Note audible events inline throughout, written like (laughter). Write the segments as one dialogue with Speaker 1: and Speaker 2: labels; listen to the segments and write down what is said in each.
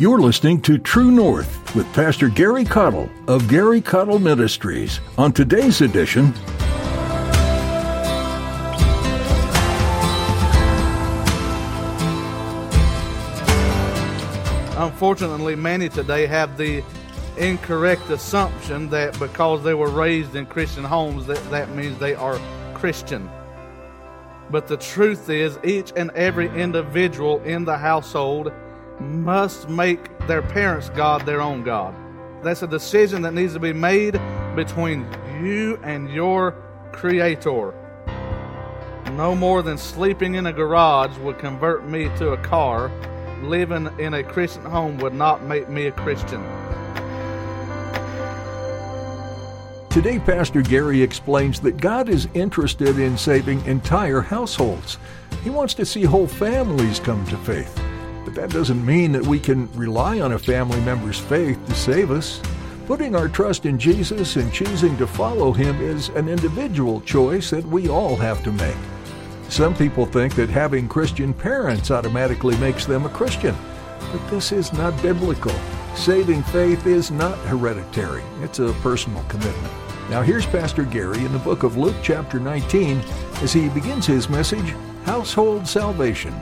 Speaker 1: You're listening to True North with Pastor Gary Caudill of Gary Caudill Ministries. On today's edition,
Speaker 2: Unfortunately, many today have the incorrect assumption that because they were raised in Christian homes that that means they are Christian. But the truth is each and every individual in the household must make their parents' God their own God. That's a decision that needs to be made between you and your Creator. No more than sleeping in a garage would convert me to a car. Living in a Christian home would not make me a Christian.
Speaker 1: Today, Pastor Gary explains that God is interested in saving entire households. He wants to see whole families come to faith. But that doesn't mean that we can rely on a family member's faith to save us. Putting our trust in Jesus and choosing to follow Him is an individual choice that we all have to make. Some people think that having Christian parents automatically makes them a Christian, but this is not biblical. Saving faith is not hereditary, it's a personal commitment. Now, here's Pastor Gary in the book of Luke, chapter 19, as he begins his message Household Salvation.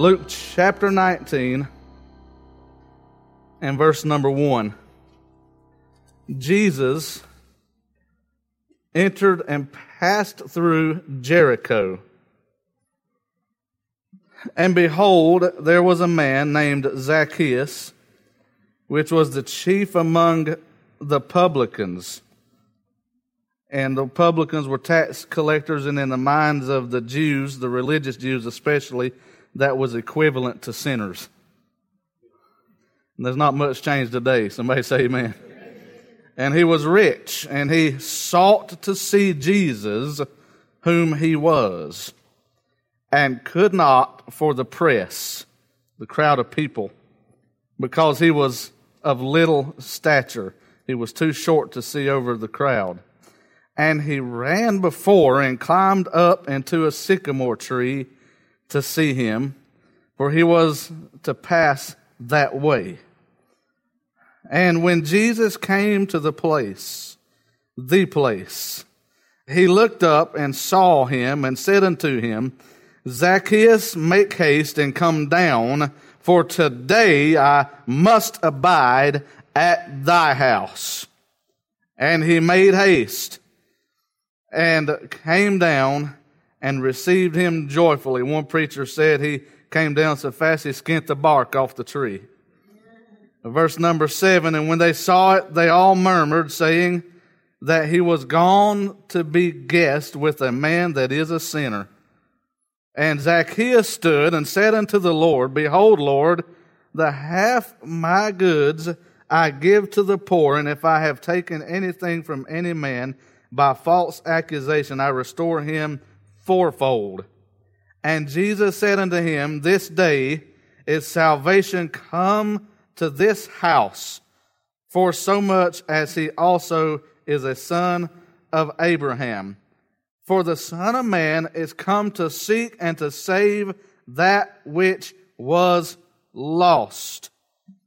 Speaker 2: Luke chapter 19 and verse number 1. Jesus entered and passed through Jericho. And behold, there was a man named Zacchaeus, which was the chief among the publicans. And the publicans were tax collectors, and in the minds of the Jews, the religious Jews especially, that was equivalent to sinners. And there's not much change today. Somebody say amen. And he was rich, and he sought to see Jesus, whom he was, and could not for the press, the crowd of people, because he was of little stature. He was too short to see over the crowd. And he ran before and climbed up into a sycamore tree to see him, for he was to pass that way. And when Jesus came to the place, the place, he looked up and saw him and said unto him, Zacchaeus, make haste and come down, for today I must abide at thy house. And he made haste and came down and received him joyfully. One preacher said he came down so fast he skint the bark off the tree. Verse number seven, and when they saw it, they all murmured, saying that he was gone to be guest with a man that is a sinner. And Zacchaeus stood and said unto the Lord, Behold, Lord, the half my goods I give to the poor, and if I have taken anything from any man by false accusation, I restore him fourfold. And Jesus said unto him, This day is salvation come to this house, for so much as he also is a son of Abraham. For the Son of Man is come to seek and to save that which was lost.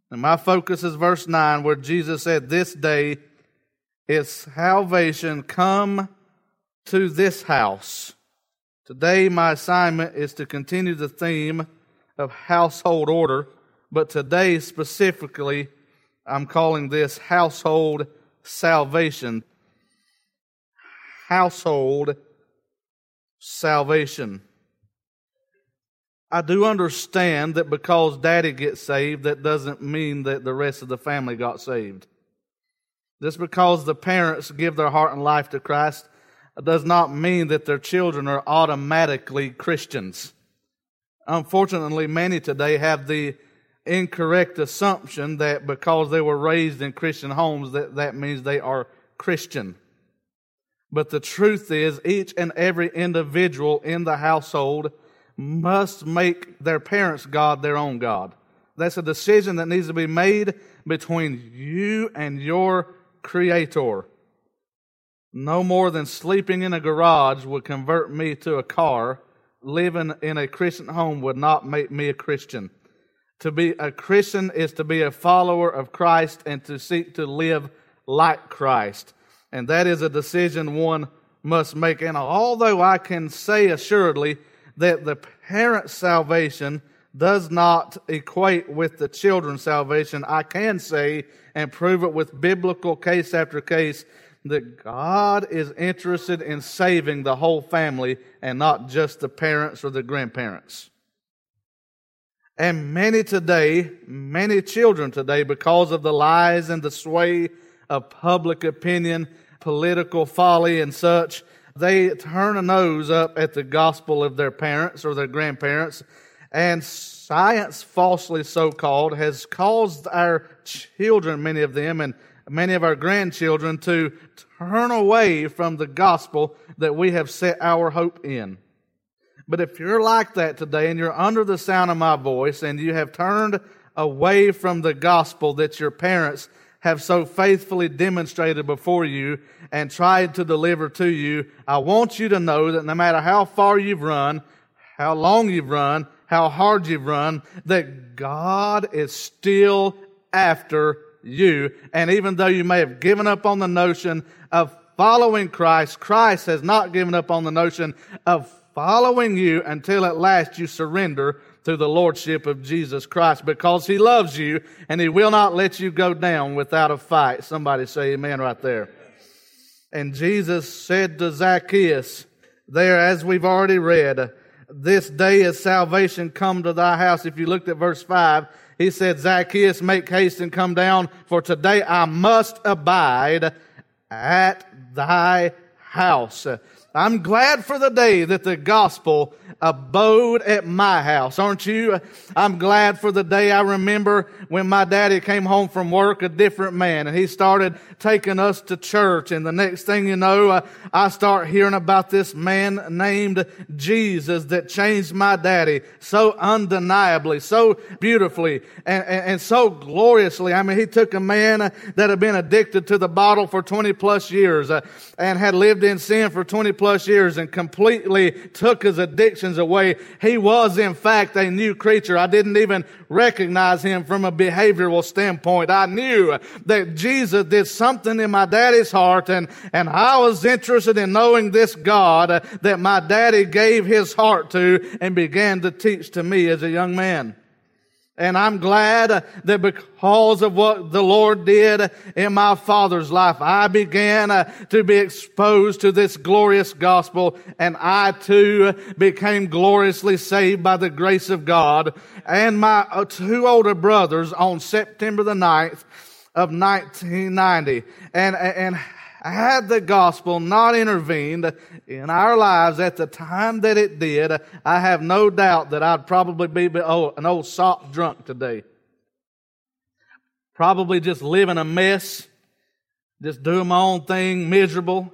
Speaker 2: And my focus is verse 9, where Jesus said, This day is salvation come to this house. Today, my assignment is to continue the theme of household order, but today specifically, I'm calling this household salvation. Household salvation. I do understand that because daddy gets saved, that doesn't mean that the rest of the family got saved. Just because the parents give their heart and life to Christ does not mean that their children are automatically Christians. Unfortunately, many today have the incorrect assumption that because they were raised in Christian homes that that means they are Christian. But the truth is each and every individual in the household must make their parents' God their own God. That's a decision that needs to be made between you and your creator. No more than sleeping in a garage would convert me to a car. living in a Christian home would not make me a Christian. To be a Christian is to be a follower of Christ and to seek to live like Christ. And that is a decision one must make. And although I can say assuredly that the parent's salvation does not equate with the children's salvation, I can say and prove it with biblical case after case that God is interested in saving the whole family and not just the parents or the grandparents. And many today, many children today, because of the lies and the sway of public opinion, political folly, and such, they turn a nose up at the gospel of their parents or their grandparents. And science, falsely so called, has caused our children, many of them, and many of our grandchildren to turn away from the gospel that we have set our hope in. But if you're like that today and you're under the sound of my voice and you have turned away from the gospel that your parents have so faithfully demonstrated before you and tried to deliver to you, I want you to know that no matter how far you've run, how long you've run, how hard you've run, that God is still after you. And even though you may have given up on the notion of following Christ, Christ has not given up on the notion of following you until at last you surrender to the Lordship of Jesus Christ because He loves you and He will not let you go down without a fight. Somebody say amen right there. And Jesus said to Zacchaeus, there as we've already read, this day is salvation come to thy house. If you looked at verse 5, he said, Zacchaeus, make haste and come down, for today I must abide at thy house. I'm glad for the day that the gospel abode at my house, aren't you? I'm glad for the day I remember when my daddy came home from work a different man and he started taking us to church. And the next thing you know, uh, I start hearing about this man named Jesus that changed my daddy so undeniably, so beautifully, and, and, and so gloriously. I mean, he took a man that had been addicted to the bottle for 20 plus years uh, and had lived in sin for 20 plus years and completely took his addictions away. He was, in fact, a new creature. I didn't even recognize him from a behavioral standpoint. I knew that Jesus did something in my daddy's heart and, and I was interested in knowing this God that my daddy gave his heart to and began to teach to me as a young man. And I'm glad that because of what the Lord did in my father's life, I began uh, to be exposed to this glorious gospel and I too became gloriously saved by the grace of God. And my uh, two older brothers on September the 9th of 1990. And, and had the gospel not intervened in our lives at the time that it did, I have no doubt that I'd probably be oh, an old salt drunk today. Probably just living a mess, just doing my own thing, miserable.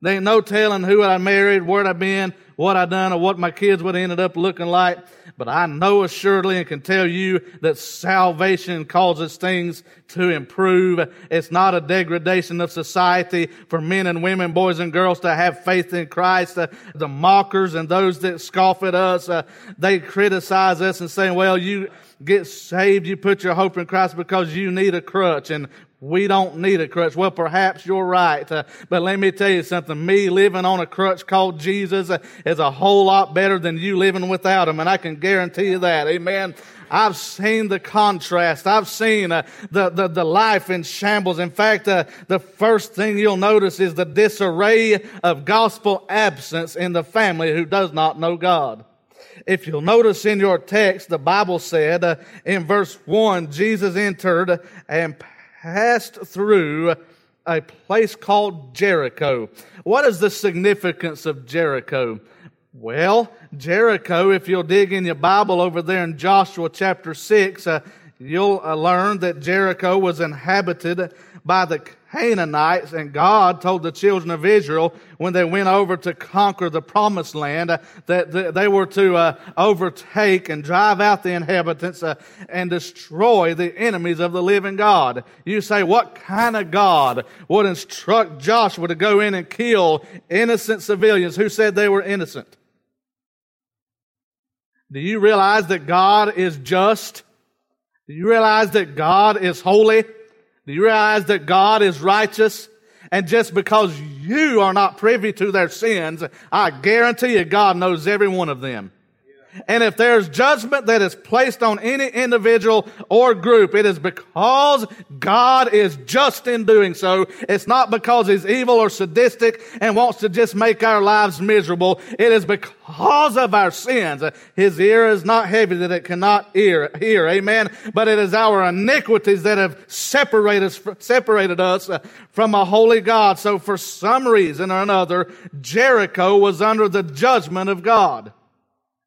Speaker 2: There ain't no telling who I married, where I've been, what I done, or what my kids would have ended up looking like. But I know assuredly and can tell you that salvation causes things to improve. It's not a degradation of society for men and women, boys and girls to have faith in Christ. Uh, the mockers and those that scoff at us, uh, they criticize us and say, well, you, get saved, you put your hope in Christ because you need a crutch. And we don't need a crutch. Well, perhaps you're right. Uh, but let me tell you something. Me living on a crutch called Jesus uh, is a whole lot better than you living without him. And I can guarantee you that. Amen. I've seen the contrast. I've seen uh, the, the, the life in shambles. In fact, uh, the first thing you'll notice is the disarray of gospel absence in the family who does not know God. If you'll notice in your text, the Bible said uh, in verse 1, Jesus entered and passed through a place called Jericho. What is the significance of Jericho? Well, Jericho, if you'll dig in your Bible over there in Joshua chapter 6, uh, you'll uh, learn that Jericho was inhabited by the Canaanites, and God told the children of Israel when they went over to conquer the promised land uh, that they were to uh, overtake and drive out the inhabitants uh, and destroy the enemies of the living God. You say, what kind of God would instruct Joshua to go in and kill innocent civilians who said they were innocent? Do you realize that God is just? Do you realize that God is holy? Do you realize that God is righteous? And just because you are not privy to their sins, I guarantee you God knows every one of them. And if there's judgment that is placed on any individual or group, it is because God is just in doing so. It's not because He's evil or sadistic and wants to just make our lives miserable. It is because of our sins. His ear is not heavy that it cannot hear, hear. Amen. But it is our iniquities that have separated us, separated us from a holy God. So for some reason or another, Jericho was under the judgment of God.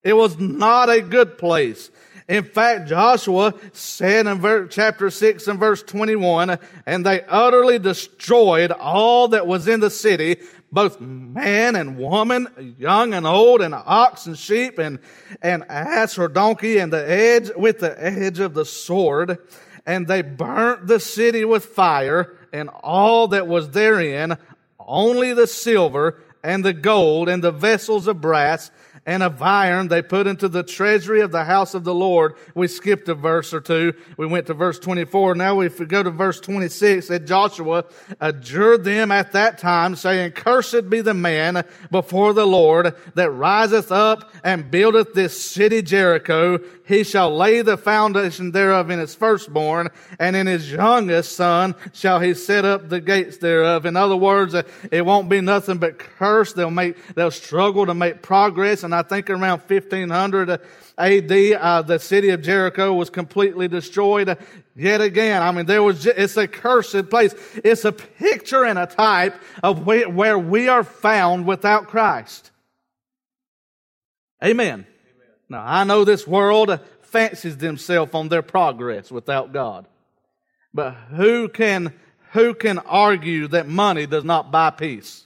Speaker 2: It was not a good place. In fact, Joshua said in chapter 6 and verse 21, and they utterly destroyed all that was in the city, both man and woman, young and old, and ox and sheep, and, and ass or donkey, and the edge, with the edge of the sword. And they burnt the city with fire, and all that was therein, only the silver and the gold and the vessels of brass, and of iron they put into the treasury of the house of the Lord. We skipped a verse or two. We went to verse 24. Now if we go to verse 26, that Joshua adjured them at that time, saying, Cursed be the man before the Lord that riseth up and buildeth this city Jericho. He shall lay the foundation thereof in his firstborn, and in his youngest son shall he set up the gates thereof. In other words, it won't be nothing but curse. They'll make, they'll struggle to make progress. And I think around 1500 AD, uh, the city of Jericho was completely destroyed yet again. I mean, there was, just, it's a cursed place. It's a picture and a type of where we are found without Christ. Amen. Now, I know this world fancies themselves on their progress without God. But who can, who can argue that money does not buy peace?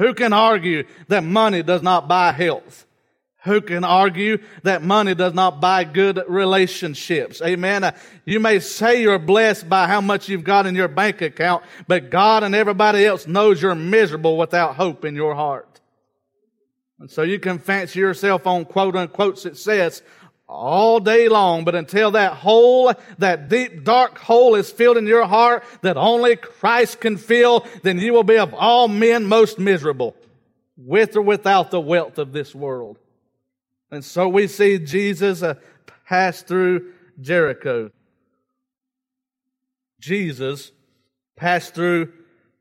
Speaker 2: Who can argue that money does not buy health? Who can argue that money does not buy good relationships? Amen. Uh, you may say you're blessed by how much you've got in your bank account, but God and everybody else knows you're miserable without hope in your heart. And so you can fancy yourself on quote unquote success all day long, but until that hole, that deep dark hole is filled in your heart that only Christ can fill, then you will be of all men most miserable, with or without the wealth of this world. And so we see Jesus uh, pass through Jericho. Jesus passed through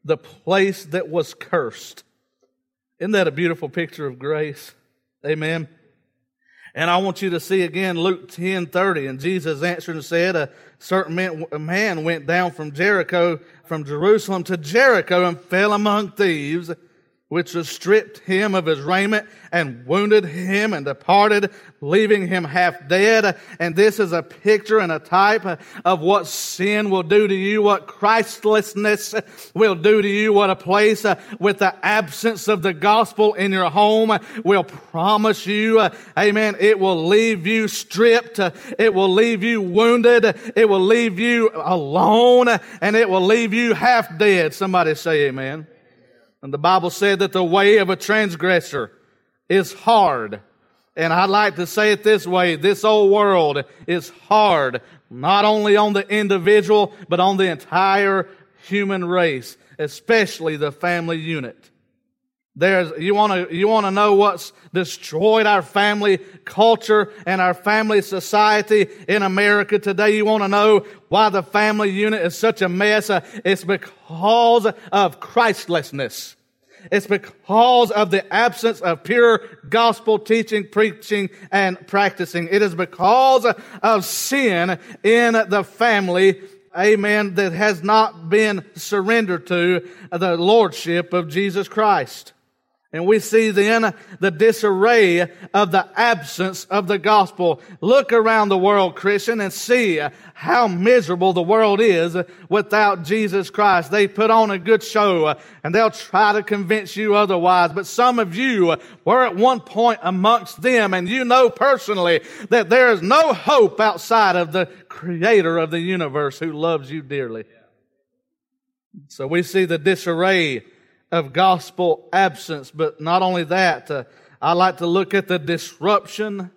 Speaker 2: the place that was cursed. Isn't that a beautiful picture of grace? Amen. And I want you to see again Luke 10 30. And Jesus answered and said, A certain man went down from Jericho, from Jerusalem to Jericho and fell among thieves which stripped him of his raiment and wounded him and departed, leaving him half dead. And this is a picture and a type of what sin will do to you, what Christlessness will do to you, what a place with the absence of the gospel in your home will promise you. Amen. It will leave you stripped. It will leave you wounded. It will leave you alone and it will leave you half dead. Somebody say amen. And the Bible said that the way of a transgressor is hard. And I'd like to say it this way. This old world is hard, not only on the individual, but on the entire human race, especially the family unit. There's, you want to, you want to know what's destroyed our family culture and our family society in America today? You want to know why the family unit is such a mess? Uh, it's because of Christlessness. It's because of the absence of pure gospel teaching, preaching, and practicing. It is because of sin in the family amen, that has not been surrendered to the lordship of Jesus Christ. And we see then the disarray of the absence of the gospel. Look around the world, Christian, and see how miserable the world is without Jesus Christ. They put on a good show and they'll try to convince you otherwise. But some of you were at one point amongst them and you know personally that there is no hope outside of the creator of the universe who loves you dearly. So we see the disarray of gospel absence. But not only that, uh, I like to look at the disruption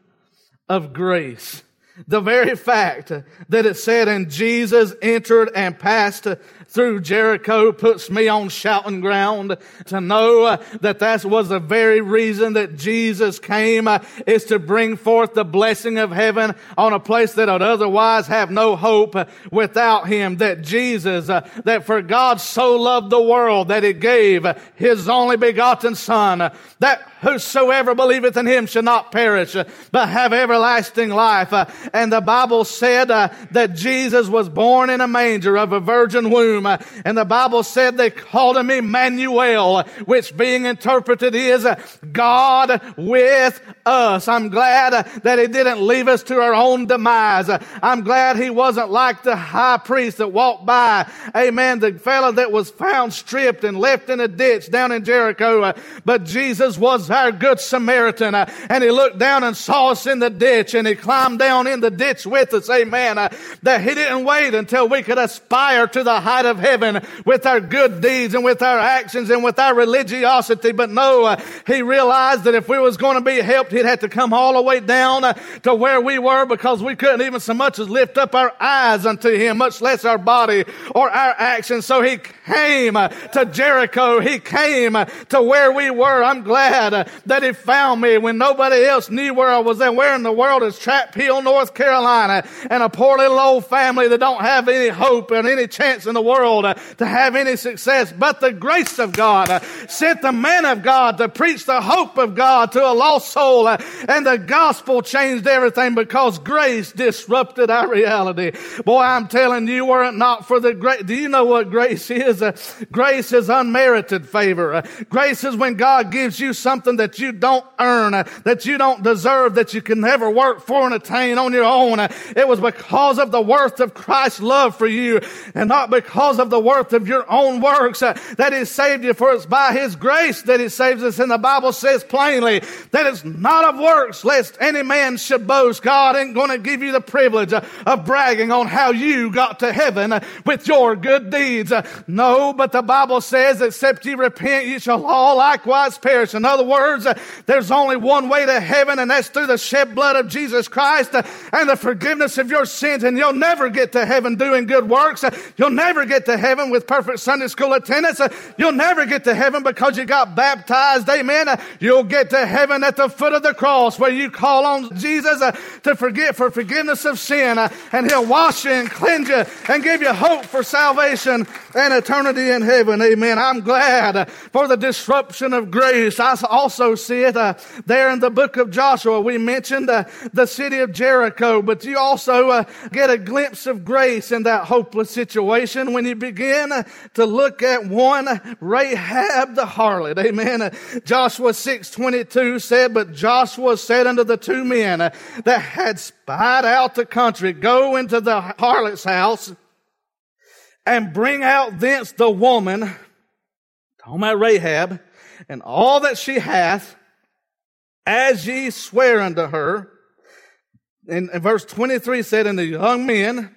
Speaker 2: of grace. The very fact that it said, and Jesus entered and passed through Jericho puts me on shouting ground to know uh, that that was the very reason that Jesus came uh, is to bring forth the blessing of heaven on a place that would otherwise have no hope uh, without him. That Jesus, that for God so loved the world that he gave his only begotten son, that whosoever believeth in him shall not perish, but have everlasting life. And the Bible said that Jesus was born in a manger of a virgin womb Uh, and the Bible said they called him Emmanuel, which being interpreted is uh, God with us. I'm glad uh, that he didn't leave us to our own demise. I'm glad he wasn't like the high priest that walked by. Amen. The fellow that was found stripped and left in a ditch down in Jericho. But Jesus was our good Samaritan. And he looked down and saw us in the ditch and he climbed down in the ditch with us. Amen. That he didn't wait until we could aspire to the height of of heaven with our good deeds and with our actions and with our religiosity. But no, uh, he realized that if we was going to be helped, he'd have to come all the way down uh, to where we were because we couldn't even so much as lift up our eyes unto him, much less our body or our actions. So he came uh, to Jericho. He came to where we were. I'm glad that he found me when nobody else knew where I was at. Where in the world is Trap Hill, North Carolina and a poor little old family that don't have any hope and any chance in the world world uh, to have any success, but the grace of God uh, sent the man of God to preach the hope of God to a lost soul, uh, and the gospel changed everything because grace disrupted our reality. Boy, I'm telling you, were it not for the grace, do you know what grace is? Uh, grace is unmerited favor. Uh, grace is when God gives you something that you don't earn, uh, that you don't deserve, that you can never work for and attain on your own. it was because of the worth of Christ's love for you and not because because of the worth of your own works uh, that He saved you. For it's by His grace that He saves us. And the Bible says plainly that it's not of works, lest any man should boast. God ain't going to give you the privilege uh, of bragging on how you got to heaven uh, with your good deeds. No, but the Bible says, except ye repent, ye shall all likewise perish. In other words, there's only one way to heaven, and that's through the shed blood of Jesus Christ and the forgiveness of your sins. And you'll never get to heaven doing good works. You'll never get to heaven with perfect Sunday school attendance. Uh, you'll never get to heaven because you got baptized. Amen. Uh, you'll get to heaven at the foot of the cross where you call on Jesus uh, to forget for forgiveness of sin and he'll wash you and cleanse you and give you hope for salvation and eternity in heaven. Amen. I'm glad for the disruption of grace. I also see it uh, there in the book of Joshua. We mentioned uh, the city of Jericho, but you also uh, get a glimpse of grace in that hopeless situation when you begin to look at one Rahab the harlot. Amen. Joshua 6:22 said, "But Joshua said unto the two men that had spied out the country, go into the harlot's house and bring out thence the woman, talking about Rahab, and all that she hath, as ye swear unto her. And, and verse 23 said, And the young men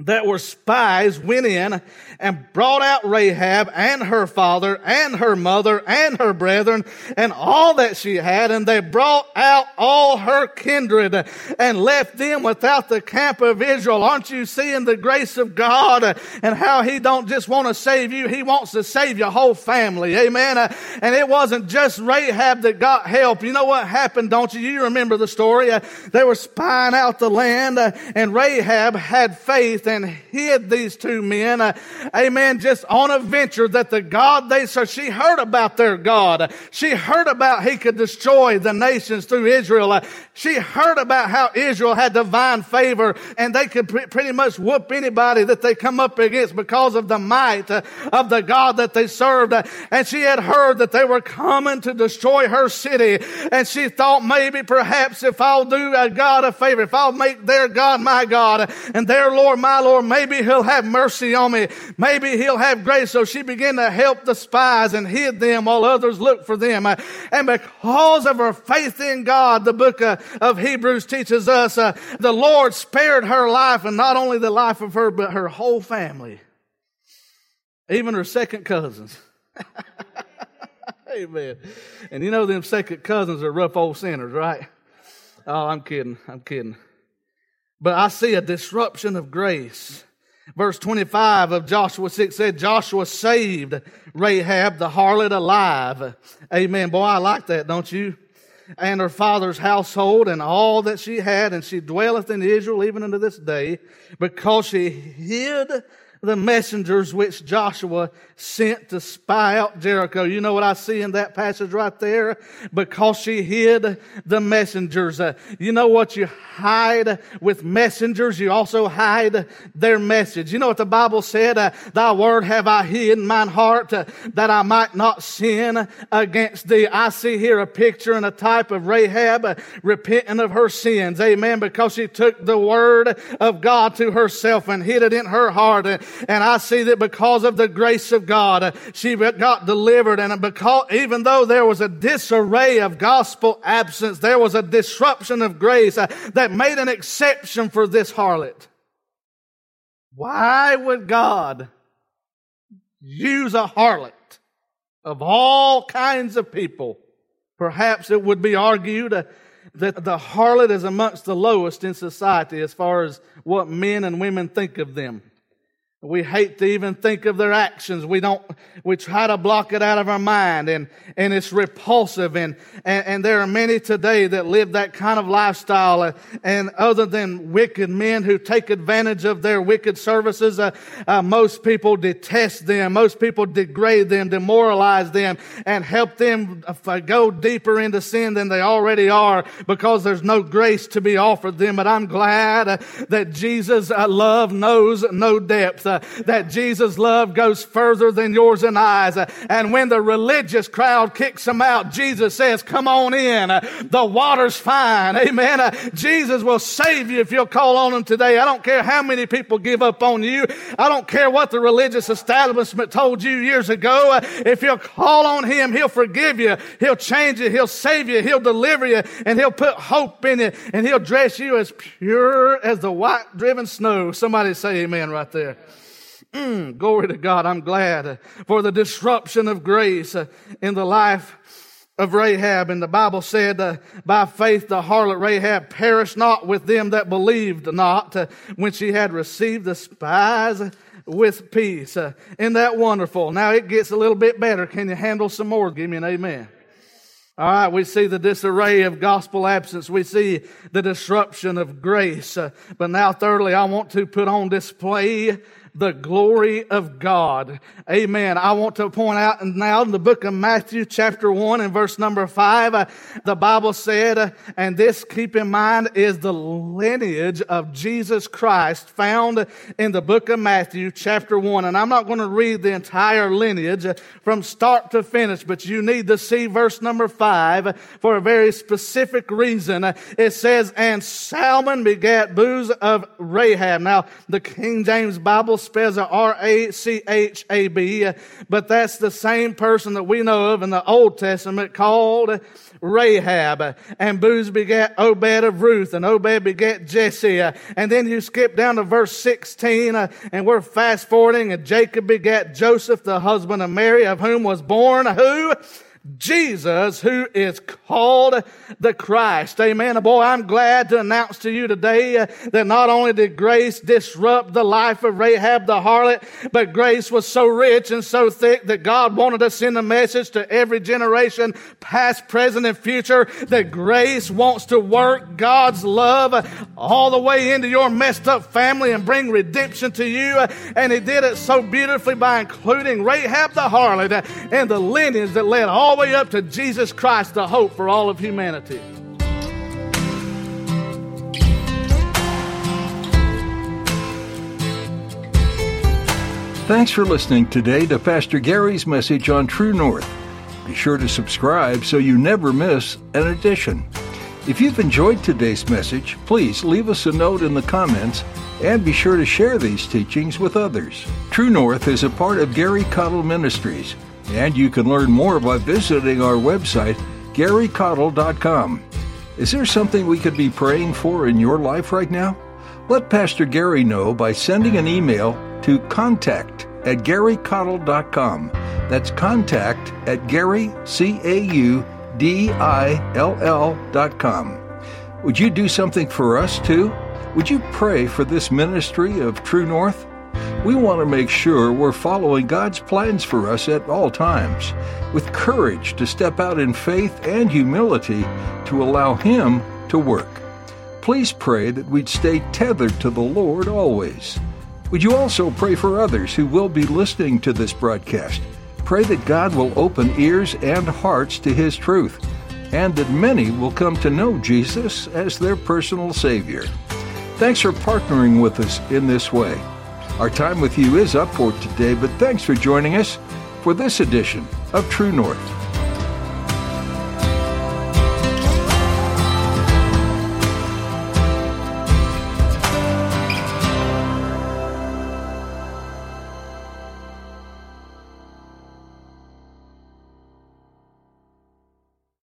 Speaker 2: that were spies went in and brought out Rahab and her father and her mother and her brethren and all that she had. And they brought out all her kindred and left them without the camp of Israel. Aren't you seeing the grace of God and how he don't just want to save you. He wants to save your whole family. Amen. And it wasn't just Rahab that got help. You know what happened, don't you? You remember the story. They were spying out the land and Rahab had faith and hid these two men, uh, amen, just on a venture that the God they serve, she heard about their God. She heard about he could destroy the nations through Israel. Uh, she heard about how Israel had divine favor and they could pre- pretty much whoop anybody that they come up against because of the might uh, of the God that they served. Uh, and she had heard that they were coming to destroy her city. And she thought maybe perhaps if I'll do a God a favor, if I'll make their God my God and their Lord my Lord, maybe he'll have mercy on me. Maybe he'll have grace. So she began to help the spies and hid them while others looked for them. And because of her faith in God, the book of Hebrews teaches us uh, the Lord spared her life and not only the life of her, but her whole family. Even her second cousins. (laughs) Amen. And you know them second cousins are rough old sinners, right? Oh, I'm kidding. I'm kidding. But I see a disruption of grace. Verse 25 of Joshua 6 said, Joshua saved Rahab the harlot alive. Amen. Boy, I like that, don't you? And her father's household and all that she had, and she dwelleth in Israel even unto this day, because she hid the messengers which Joshua sent to spy out Jericho. You know what I see in that passage right there? Because she hid the messengers. Uh, you know what you hide with messengers? You also hide their message. You know what the Bible said? Uh, Thy word have I hid in mine heart uh, that I might not sin against thee. I see here a picture and a type of Rahab repenting of her sins. Amen. Because she took the word of God to herself and hid it in her heart. And I see that because of the grace of God, she got delivered. And because, even though there was a disarray of gospel absence, there was a disruption of grace uh, that made an exception for this harlot. Why would God use a harlot of all kinds of people? Perhaps it would be argued uh, that the harlot is amongst the lowest in society as far as what men and women think of them. We hate to even think of their actions. We don't, we try to block it out of our mind and, and it's repulsive. And, and, and there are many today that live that kind of lifestyle. And, and other than wicked men who take advantage of their wicked services, uh, uh, most people detest them. Most people degrade them, demoralize them, and help them uh, go deeper into sin than they already are because there's no grace to be offered them. But I'm glad uh, that Jesus' uh, love knows no depth uh, that Jesus' love goes further than yours and I's. Uh, and when the religious crowd kicks them out, Jesus says, come on in. Uh, the water's fine. (laughs) Amen. Uh, Jesus will save you if you'll call on him today. I don't care how many people give up on you. I don't care what the religious establishment told you years ago. Uh, if you'll call on him, he'll forgive you. He'll change you. He'll save you. He'll deliver you and he'll put hope in you and he'll dress you as pure as the white driven snow. Somebody say amen right there. Mm, glory to God. I'm glad for the disruption of grace uh, in the life of Rahab. And the Bible said, uh, by faith the harlot Rahab perished not with them that believed not uh, when she had received the spies with peace. Uh, isn't that wonderful? Now it gets a little bit better. Can you handle some more? Give me an amen. All right, we see the disarray of gospel absence. We see the disruption of grace. Uh, but now, thirdly, I want to put on display the glory of God. Amen. I want to point out now in the book of Matthew chapter 1 and verse number 5, uh, the Bible said, uh, and this keep in mind is the lineage of Jesus Christ found in the book of Matthew chapter 1. And I'm not going to read the entire lineage uh, from start to finish, but you need to see verse number 5 for a very specific reason. Uh, it says, and Salmon begat Booz of Rahab. Now, the King James Bible spells it R-A-C-H-A-B, but that's the same person that we know of in the Old Testament called Rahab. And Booz begat Obed of Ruth, and Obed begat Jesse. And then you skip down to verse 16, uh, and we're fast forwarding, and Jacob begat Joseph, the husband of Mary, of whom was born who? Jesus, who is called the Christ. Amen. And boy, I'm glad to announce to you today uh, that not only did grace disrupt the life of Rahab the harlot, but grace was so rich and so thick that God wanted to send a message to every generation, past, present, and future, that grace wants to work God's love all the way into your messed up family and bring redemption to you. And He did it so beautifully by including Rahab the harlot and the lineage that led all the way up to Jesus Christ, the hope for all of humanity.
Speaker 1: Thanks for listening today to Pastor Gary's message on True North. Be sure to subscribe so you never miss an edition. If you've enjoyed today's message, please leave us a note in the comments and be sure to share these teachings with others. True North is a part of Gary Caudill Ministries and you can learn more by visiting our website, garycaudill.com. Is there something we could be praying for in your life right now? Let Pastor Gary know by sending an email to contact at garycaudill.com. That's contact at Gary, C A U D I L L dot com. Would you do something for us too? Would you pray for this ministry of True North? We want to make sure we're following God's plans for us at all times, with courage to step out in faith and humility to allow Him to work. Please pray that we'd stay tethered to the Lord always. Would you also pray for others who will be listening to this broadcast? Pray that God will open ears and hearts to His truth, and that many will come to know Jesus as their personal Savior. Thanks for partnering with us in this way. Our time with you is up for today, but thanks for joining us for this edition of True North.